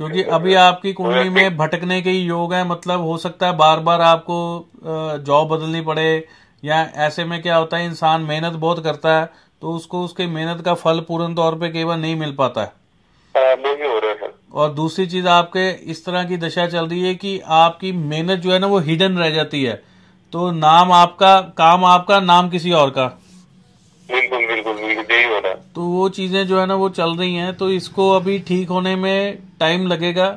क्योंकि अभी आपकी कुंडली में भटकने के ही योग है मतलब हो सकता है बार बार आपको जॉब बदलनी पड़े या ऐसे में क्या होता है इंसान मेहनत बहुत करता है तो उसको उसके मेहनत का फल पूर्ण तौर पे केवल नहीं मिल पाता है। हाँ, हो है। और दूसरी चीज़ आपके इस तरह की दशा चल रही है कि आपकी मेहनत जो है ना वो हिडन रह जाती है। तो नाम आपका काम आपका नाम किसी और का। बिल्कुल बिल्कुल बिल्कुल यही हो रहा है। तो वो चीज़ें जो है ना वो चल रही हैं तो इसको अभी ठीक होने में टाइम लगेगा।